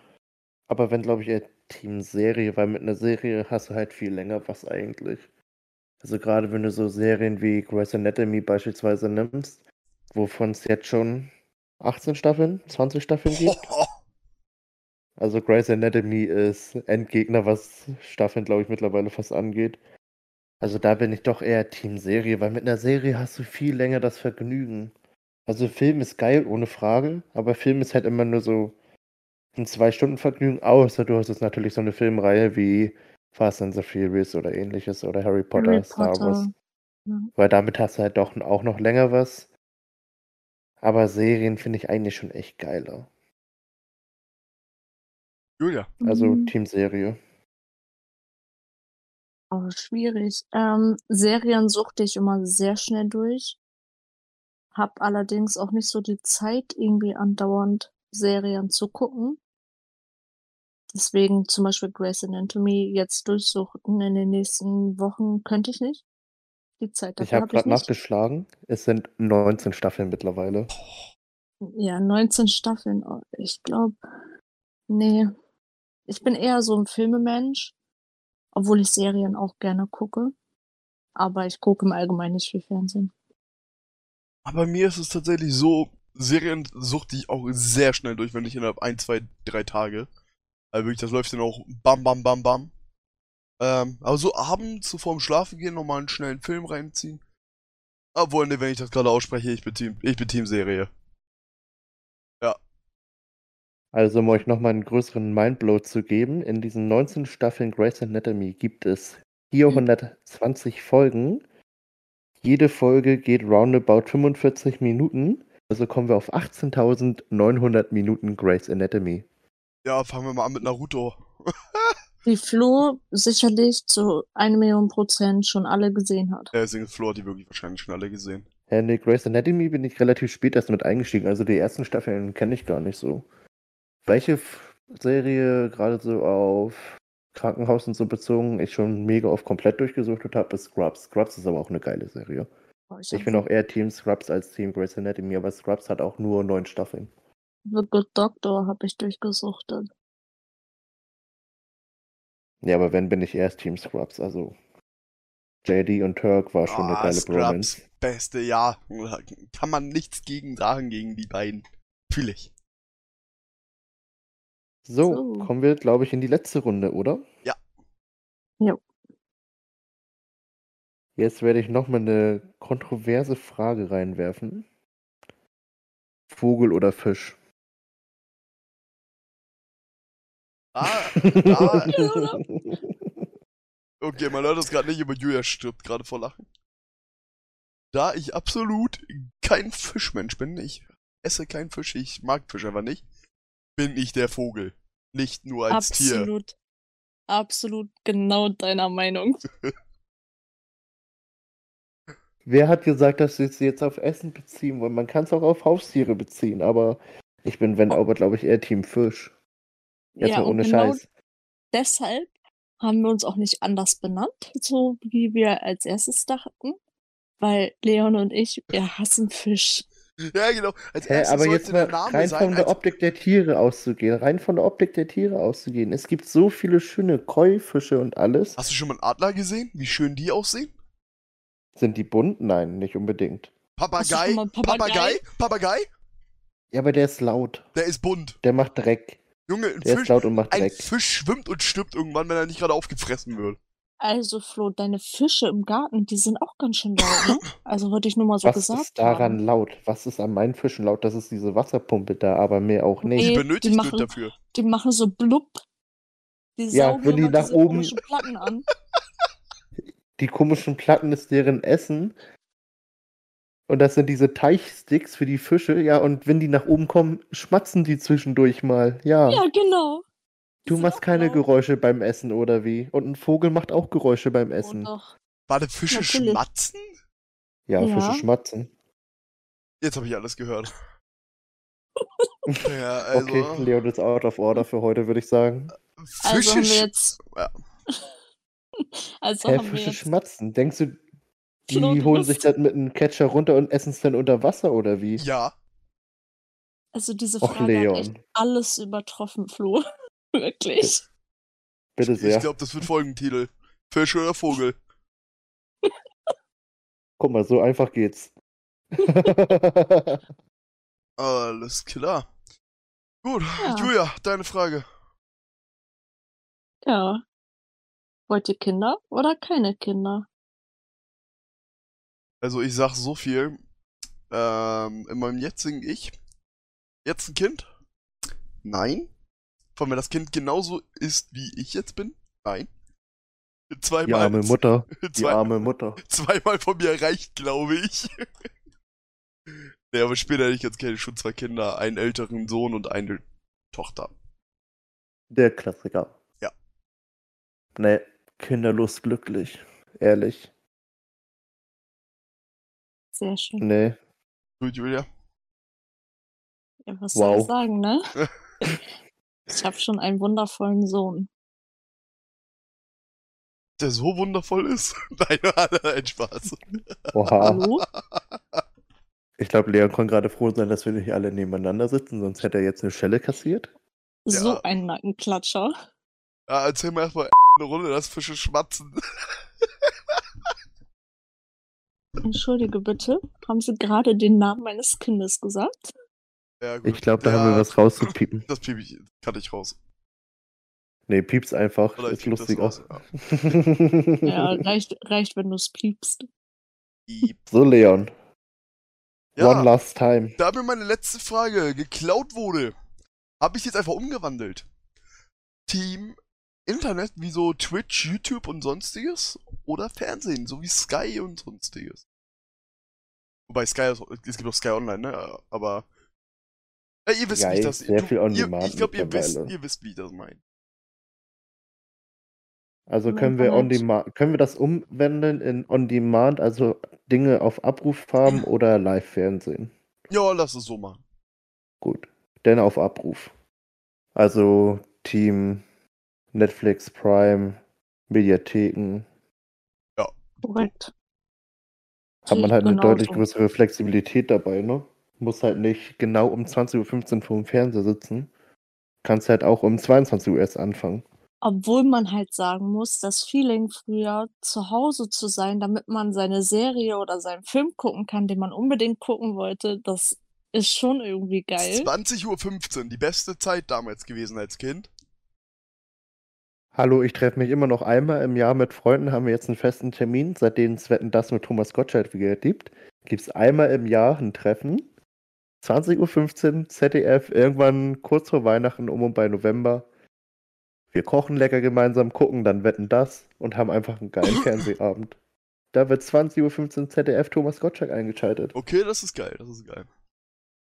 Aber wenn, glaube ich, eher Team Serie, weil mit einer Serie hast du halt viel länger was eigentlich. Also gerade wenn du so Serien wie Grey's Anatomy beispielsweise nimmst, wovon es jetzt schon 18 Staffeln, 20 Staffeln gibt. Also Grey's Anatomy ist Endgegner, was Staffeln, glaube ich, mittlerweile fast angeht. Also da bin ich doch eher Team Serie, weil mit einer Serie hast du viel länger das Vergnügen. Also Film ist geil, ohne Frage, aber Film ist halt immer nur so ein Zwei-Stunden-Vergnügen, außer du hast jetzt natürlich so eine Filmreihe wie Fast and the Furious oder ähnliches oder Harry Potter, Harry Star Wars. Potter. Ja. Weil damit hast du halt doch auch noch länger was. Aber Serien finde ich eigentlich schon echt geiler. Julia. Also Mhm. Teamserie. Oh, schwierig. Ähm, Serien suchte ich immer sehr schnell durch. Hab allerdings auch nicht so die Zeit, irgendwie andauernd Serien zu gucken. Deswegen zum Beispiel Grey's Anatomy jetzt durchsuchen in den nächsten Wochen könnte ich nicht. Die Zeit Ich dafür habe habe ich gerade nachgeschlagen. Es sind 19 Staffeln mittlerweile. Ja, 19 Staffeln. Oh, Ich glaube, nee. Ich bin eher so ein Filmemensch, obwohl ich Serien auch gerne gucke. Aber ich gucke im Allgemeinen nicht viel Fernsehen. Aber mir ist es tatsächlich so, Serien suchte ich auch sehr schnell durch, wenn nicht innerhalb ein, zwei, drei Tage. Also wirklich, das läuft dann auch bam, bam, bam, bam. Ähm, aber so abends, so vorm Schlafen gehen, nochmal einen schnellen Film reinziehen. Obwohl, ne, wenn ich das gerade ausspreche, ich bin Team, ich bin Teamserie. Also um euch nochmal einen größeren Mindblow zu geben, in diesen 19 Staffeln Grey's Anatomy gibt es 420 Folgen. Jede Folge geht roundabout 45 Minuten. Also kommen wir auf 18.900 Minuten Grey's Anatomy. Ja, fangen wir mal an mit Naruto. Die Flo sicherlich zu eine Million Prozent schon alle gesehen hat. Ja, deswegen Flo hat die wirklich wahrscheinlich schon alle gesehen. Ja, in die Grey's Anatomy bin ich relativ spät erst mit eingestiegen. Also die ersten Staffeln kenne ich gar nicht so. Welche Serie gerade so auf Krankenhaus und so bezogen ich schon mega oft komplett durchgesucht habe, ist Scrubs. Scrubs ist aber auch eine geile Serie. Ich hab bin auch eher Team Scrubs als Team Grey's Anatomy, aber Scrubs hat auch nur neun Staffeln. The Good Doctor habe ich durchgesuchtet. Ja, aber wenn, bin ich erst Team Scrubs. Also JD und Turk war schon eine Ah, geile Scrubs, Bromance. beste, ja. Kann man nichts gegen sagen gegen die beiden. Fühl ich. So, So. kommen wir, glaube ich, in die letzte Runde, oder? Ja. Jo. Jetzt werde ich nochmal eine kontroverse Frage reinwerfen. Vogel oder Fisch? Ah, ah, okay, man hört das gerade nicht, aber Julia stirbt gerade vor Lachen. Da ich absolut kein Fischmensch bin, ich esse keinen Fisch, ich mag Fisch einfach nicht, bin ich der Vogel. Nicht nur als Tier. absolut. Absolut genau deiner Meinung. Wer hat gesagt, dass wir es jetzt auf Essen beziehen wollen? Man kann es auch auf Haustiere beziehen, aber ich bin, wenn, aber glaube ich, eher Team Fisch. Jetzt mal und ohne genau Scheiß. deshalb haben wir uns auch nicht anders benannt, so wie wir als erstes dachten. Weil Leon und ich, wir hassen Fisch. Ja, genau. Als Hä, erstes aber jetzt mal der Name rein sein, von der als, Optik der Tiere auszugehen, rein von der Optik der Tiere auszugehen. Es gibt so viele schöne Koi-Fische und alles. Hast du schon mal einen Adler gesehen? Wie schön die aussehen? Sind die bunt? Nein, nicht unbedingt. Papagei? Papagei? Papagei? Papagei? Ja, aber der ist laut. Der ist bunt. Der macht Dreck. Junge, ein Der ist Fisch, laut und macht ein Dreck. Fisch schwimmt und stirbt irgendwann, wenn er nicht gerade aufgefressen wird. Also Flo, deine Fische im Garten, die sind auch ganz schön laut, ne? Also wollte ich nur mal so Was gesagt ist daran haben. laut? Was ist an meinen Fischen laut? Das ist diese Wasserpumpe da, aber mehr auch Die nicht. Nee, benötigt die machen- dafür. Die machen so blub. Die Ja, saugen wenn die nach diese oben- komischen Platten an. Die komischen Platten ist deren Essen. Und das sind diese Teichsticks für die Fische. Ja, und wenn die nach oben kommen, schmatzen die zwischendurch mal. Ja. Ja, genau. Die du machst keine laut. Geräusche beim Essen, oder wie? Und ein Vogel macht auch Geräusche beim Oh, Essen. doch. Warte, Fische Natürlich. schmatzen? Ja, Ja. Fische schmatzen. Jetzt habe ich alles gehört. ja, also. Okay, Leon ist out of order für heute, würde ich sagen. Fische Also haben wir sch- jetzt. Ja. Also haben wir Fische jetzt. schmatzen? Denkst du, die Flo, du holen sich das mit einem Catcher runter und essen es dann unter Wasser, oder wie? Ja. Also diese Och, Frage hat echt alles übertroffen, Flo. Wirklich. Bitte Ich sehr. glaube, das wird Folgentitel. Fisch oder Vogel? Guck mal, so einfach geht's. Alles klar. Gut, Ja. Julia, deine Frage. Ja. Wollt ihr Kinder oder keine Kinder? Also ich sag so viel. Ähm, in meinem jetzigen Ich. Jetzt ein Kind? Nein. Von mir das Kind genauso ist, wie ich jetzt bin? Nein. Die Zweimal, arme Mutter. Die arme Mutter. zweimal von mir reicht, glaube ich. nee, aber später ich jetzt kenne ich schon zwei Kinder, einen älteren Sohn und eine Tochter. Der Klassiker. Ja. Nee, kinderlos glücklich. Ehrlich. Sehr schön. Nee. Gut, Julia. Ja, was soll ich Wow. sagen, ne? Ich habe schon einen wundervollen Sohn. Der so wundervoll ist. Nein, ein Spaß. Oha. Hallo? Ich glaube, Leon kann gerade froh sein, dass wir nicht alle nebeneinander sitzen, sonst hätte er jetzt eine Schelle kassiert. So Ja. ein Nackenklatscher. Ja, erzähl mir erstmal eine Runde, das Fische schmatzen. Entschuldige bitte, haben Sie gerade den Namen meines Kindes gesagt? Ja, gut. Ich glaube, da ja, haben wir was rauszupiepen. Das piep ich, kann ich raus. Nee, pieps einfach. Oder ist lustiger. raus. Ja. Ja, reicht, reicht, wenn du es piepst. Piep. so, Leon. One Ja, last time. da mir meine letzte Frage geklaut wurde, habe ich jetzt einfach umgewandelt. Team Internet wie so Twitch, YouTube und sonstiges oder Fernsehen, so wie Sky und sonstiges. Wobei Sky, ist- es gibt auch Sky Online, ne? Aber ja, ihr wisst, wie ich Geil, das. sehr viel on ihr, demand ich glaube, ihr wisst, ihr wisst, wie ich das meine. Also können wir on demand, können wir das umwandeln in on demand, also Dinge auf Abruf haben oder Live-Fernsehen? Ja, lass es so machen. Gut. Denn auf Abruf. Also Team Netflix, Prime, Mediatheken. Korrekt. Hat man halt eine genauso. deutlich größere Flexibilität dabei, ne? Muss halt nicht genau um 20.15 Uhr vor dem Fernseher sitzen. Kannst halt auch um 22 Uhr erst anfangen. Obwohl man halt sagen muss, das Feeling früher zu Hause zu sein, damit man seine Serie oder seinen Film gucken kann, den man unbedingt gucken wollte, das ist schon irgendwie geil. 20.15 Uhr, die beste Zeit damals gewesen als Kind. Hallo, ich treffe mich immer noch einmal im Jahr mit Freunden, haben wir jetzt einen festen Termin. Seitdem es Wetten das mit Thomas Gottschalk wieder gibt, gibt es einmal im Jahr ein Treffen. 20.15 Uhr, ZDF, irgendwann kurz vor Weihnachten, um und bei November. Wir kochen lecker gemeinsam, gucken dann Wetten das und haben einfach einen geilen Fernsehabend. Da wird 20.15 Uhr ZDF Thomas Gottschalk eingeschaltet. Okay, das ist geil, das ist geil.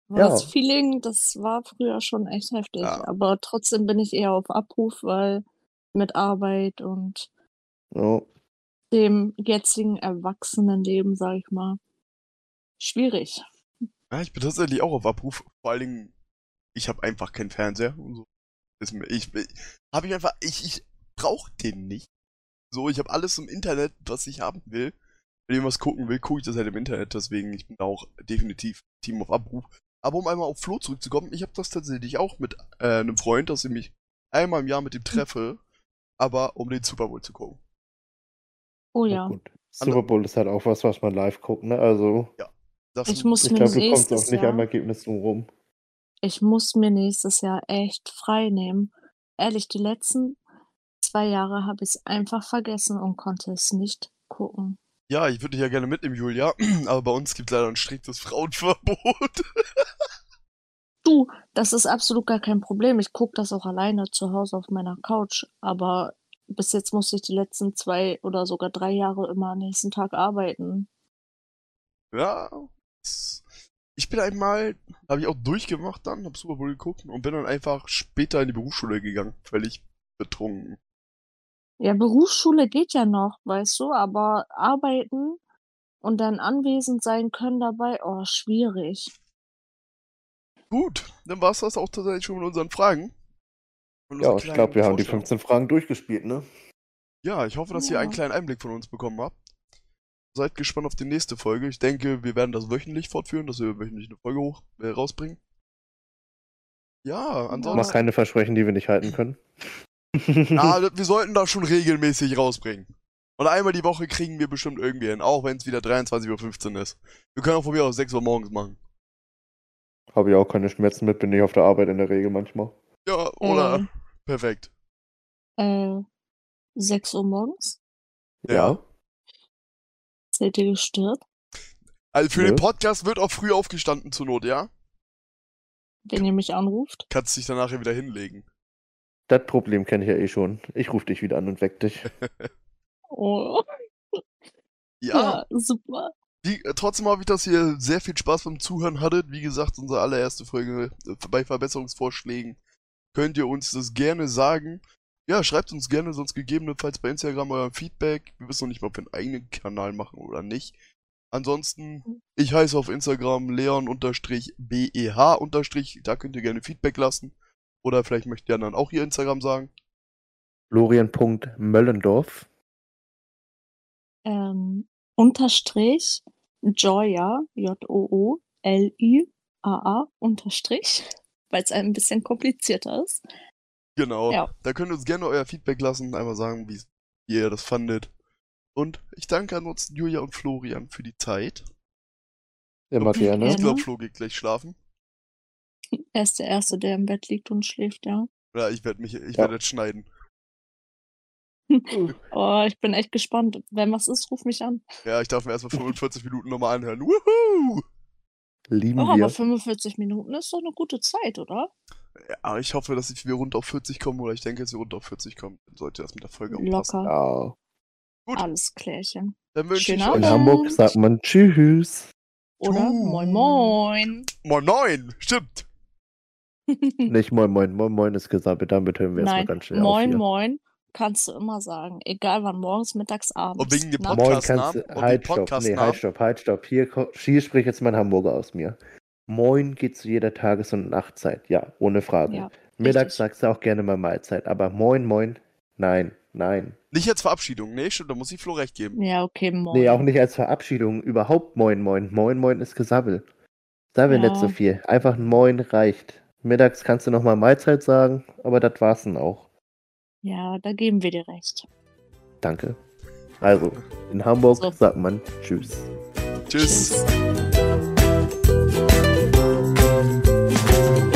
Ja. Das Feeling, das war früher schon echt heftig. Ja. Aber trotzdem bin ich eher auf Abruf, weil mit Arbeit und Ja. dem jetzigen Erwachsenenleben, sag ich mal, schwierig. Ja, ich bin tatsächlich auch auf Abruf. Vor allen Dingen, ich habe einfach keinen Fernseher und so. Ist mir, ich, habe ich einfach, ich, ich brauche den nicht. So, ich habe alles im Internet, was ich haben will. Wenn ich was gucken will, gucke ich das halt im Internet. Deswegen, ich bin da auch definitiv Team auf Abruf. Aber um einmal auf Flo zurückzukommen, ich habe das tatsächlich auch mit äh, einem Freund, dass ich mich einmal im Jahr mit ihm treffe, aber um den Super Bowl zu gucken. Oh Ja. ja. Gut. Super Bowl ist halt auch was, was man live guckt, ne? Also, Das Ich muss ich mir glaube, du kommst nächstes auch nicht Jahr, am Ergebnis drum rum. ich muss mir nächstes Jahr echt frei nehmen. Ehrlich, die letzten zwei Jahre habe ich es einfach vergessen und konnte es nicht gucken. Ja, ich würde dich ja gerne mitnehmen, Julia, aber bei uns gibt leider ein striktes Frauenverbot. Du, das ist absolut gar kein Problem. Ich gucke das auch alleine zu Hause auf meiner Couch. Aber bis jetzt musste ich die letzten zwei oder sogar drei Jahre immer am nächsten Tag arbeiten. Ja, es- ich bin einmal, habe ich auch durchgemacht dann, hab Super Bowl geguckt und bin dann einfach später in die Berufsschule gegangen, völlig betrunken. Ja, Berufsschule geht ja noch, weißt du, aber arbeiten und dann anwesend sein können dabei, oh, schwierig. Gut, dann war's das auch tatsächlich schon mit unseren Fragen. Und Ja, ich glaube, wir haben die Vorstellung. 15 Fragen durchgespielt, ne? Ja, ich hoffe, dass ihr einen Ja. kleinen Einblick von uns bekommen habt. Seid gespannt auf die nächste Folge. Ich denke, wir werden das wöchentlich fortführen, dass wir wöchentlich eine Folge hoch äh, rausbringen. Ja, Mach ansonsten. keine Versprechen, die wir nicht halten können. Ah, wir sollten das schon regelmäßig rausbringen. Und einmal die Woche kriegen wir bestimmt irgendwie hin, auch wenn es wieder 23.15 Uhr ist. Wir können auch von mir aus 6 Uhr morgens machen. Habe ich auch keine Schmerzen mit, bin ich auf der Arbeit in der Regel manchmal. Ja, oder? Äh, Perfekt. äh, 6 Uhr morgens? Ja. Seid ihr gestört? Also für Nö. den Podcast wird auch früh aufgestanden zur Not, ja? Wenn ihr mich anruft. Kannst dich dann nachher wieder hinlegen. Das Problem kenne ich ja eh schon. Ich rufe dich wieder an und weck dich. Oh, Ja, ja, super. Wie, äh, trotzdem habe ich, dass ihr sehr viel Spaß beim Zuhören hattet. Wie gesagt, unsere allererste Folge äh, bei Verbesserungsvorschlägen. Könnt ihr uns das gerne sagen. Ja, schreibt uns gerne sonst gegebenenfalls bei Instagram euer Feedback. Wir wissen noch nicht mal, ob wir einen eigenen Kanal machen oder nicht. Ansonsten, ich heiße auf Instagram leon-beh- da könnt ihr gerne Feedback lassen. Oder vielleicht möchtet ihr dann auch ihr Instagram sagen. Florian.möllendorf. Ähm, unterstrich Joya, J-O-O-L-I-A-A, unterstrich, weil es ein bisschen komplizierter ist. Genau. Ja. Da könnt ihr uns gerne euer Feedback lassen, einmal sagen, wie ihr das fandet. Und ich danke ansonsten Julia und Florian für die Zeit. Immer Ich gerne. Gerne. glaube, Flo geht gleich schlafen. Er ist der Erste, der im Bett liegt und schläft, ja. Ja, ich werde mich, ich Ja. werde jetzt schneiden. Oh, ich bin echt gespannt. Wenn was ist, ruf mich an. Ja, ich darf mir erstmal 45 Minuten nochmal anhören. Wuhu! Lieben Oh, wir. aber 45 Minuten ist doch eine gute Zeit, oder? Ja, ich hoffe, dass wir rund auf 40 kommen, oder ich denke, dass wir rund auf 40 kommen. Dann sollte das mit der Folge auch passen. Locker. Ja. Gut. Alles klärchen. Dann wünsche ich Schönen In Abend. Hamburg sagt man Tschüss. Oder? Tschüss. Moin Moin. Moin Moin! Stimmt! Nicht Moin Moin. Moin Moin ist gesagt. Damit hören wir erstmal Nein, ganz schnell Moin auf hier. Moin kannst du immer sagen. Egal wann, morgens, mittags, abends. Und wegen dem Nachts. Moin Podcastnamen kannst und du. Halt, stopp. Nee, halt, stopp, halt, stopp. Hier, hier spricht jetzt mein Hamburger aus mir. Moin geht zu jeder Tages- und Nachtzeit. Ja, ohne Frage. Ja, Mittags sagst du auch gerne mal Mahlzeit. Aber Moin Moin, nein, nein. Nicht jetzt Verabschiedung. Nee, stimmt, da muss ich Flo recht geben. Ja, okay, moin. Nee, auch nicht als Verabschiedung. Überhaupt Moin Moin. Moin Moin ist Gesabbel. Sabbel Ja. nicht so viel. Einfach ein Moin reicht. Mittags kannst du nochmal Mahlzeit sagen, aber das war's dann auch. Ja, da geben wir dir recht. Danke. Also, in Hamburg So. sagt man Tschüss. Tschüss. Tschüss. Thank you.